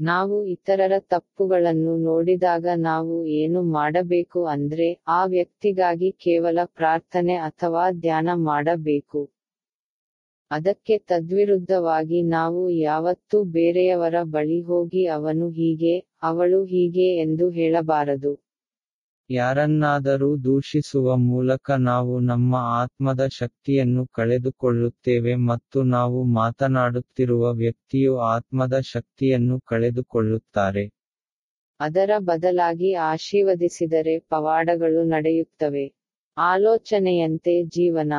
ನಾವು ಇತರರ ತಪ್ಪುಗಳನ್ನು ನೋಡಿದಾಗ ನಾವು ಏನು ಮಾಡಬೇಕು ಅಂದ್ರೆ ಆ ವ್ಯಕ್ತಿಗಾಗಿ ಕೇವಲ ಪ್ರಾರ್ಥನೆ ಅಥವಾ ಧ್ಯಾನ ಮಾಡಬೇಕು. ಅದಕ್ಕೆ ತದ್ವಿರುದ್ಧವಾಗಿ ನಾವು ಯಾವತ್ತೂ ಬೇರೆಯವರ ಬಳಿ ಹೋಗಿ ಅವನು ಹೀಗೆ, ಅವಳು ಹೀಗೆ ಎಂದು ಹೇಳಬಾರದು. ಯಾರನ್ನಾದರೂ ದೂಷಿಸುವ ಮೂಲಕ ನಾವು ನಮ್ಮ ಆತ್ಮದ ಶಕ್ತಿಯನ್ನು ಕಳೆದುಕೊಳ್ಳುತ್ತೇವೆ ಮತ್ತು ನಾವು ಮಾತನಾಡುತ್ತಿರುವ ವ್ಯಕ್ತಿಯು ಆತ್ಮದ ಶಕ್ತಿಯನ್ನು ಕಳೆದುಕೊಳ್ಳುತ್ತಾರೆ. ಅದರ ಬದಲಾಗಿ ಆಶೀರ್ವದಿಸಿದರೆ ಪವಾಡಗಳು ನಡೆಯುತ್ತವೆ. ಆಲೋಚನೆಯಂತೆ ಜೀವನ.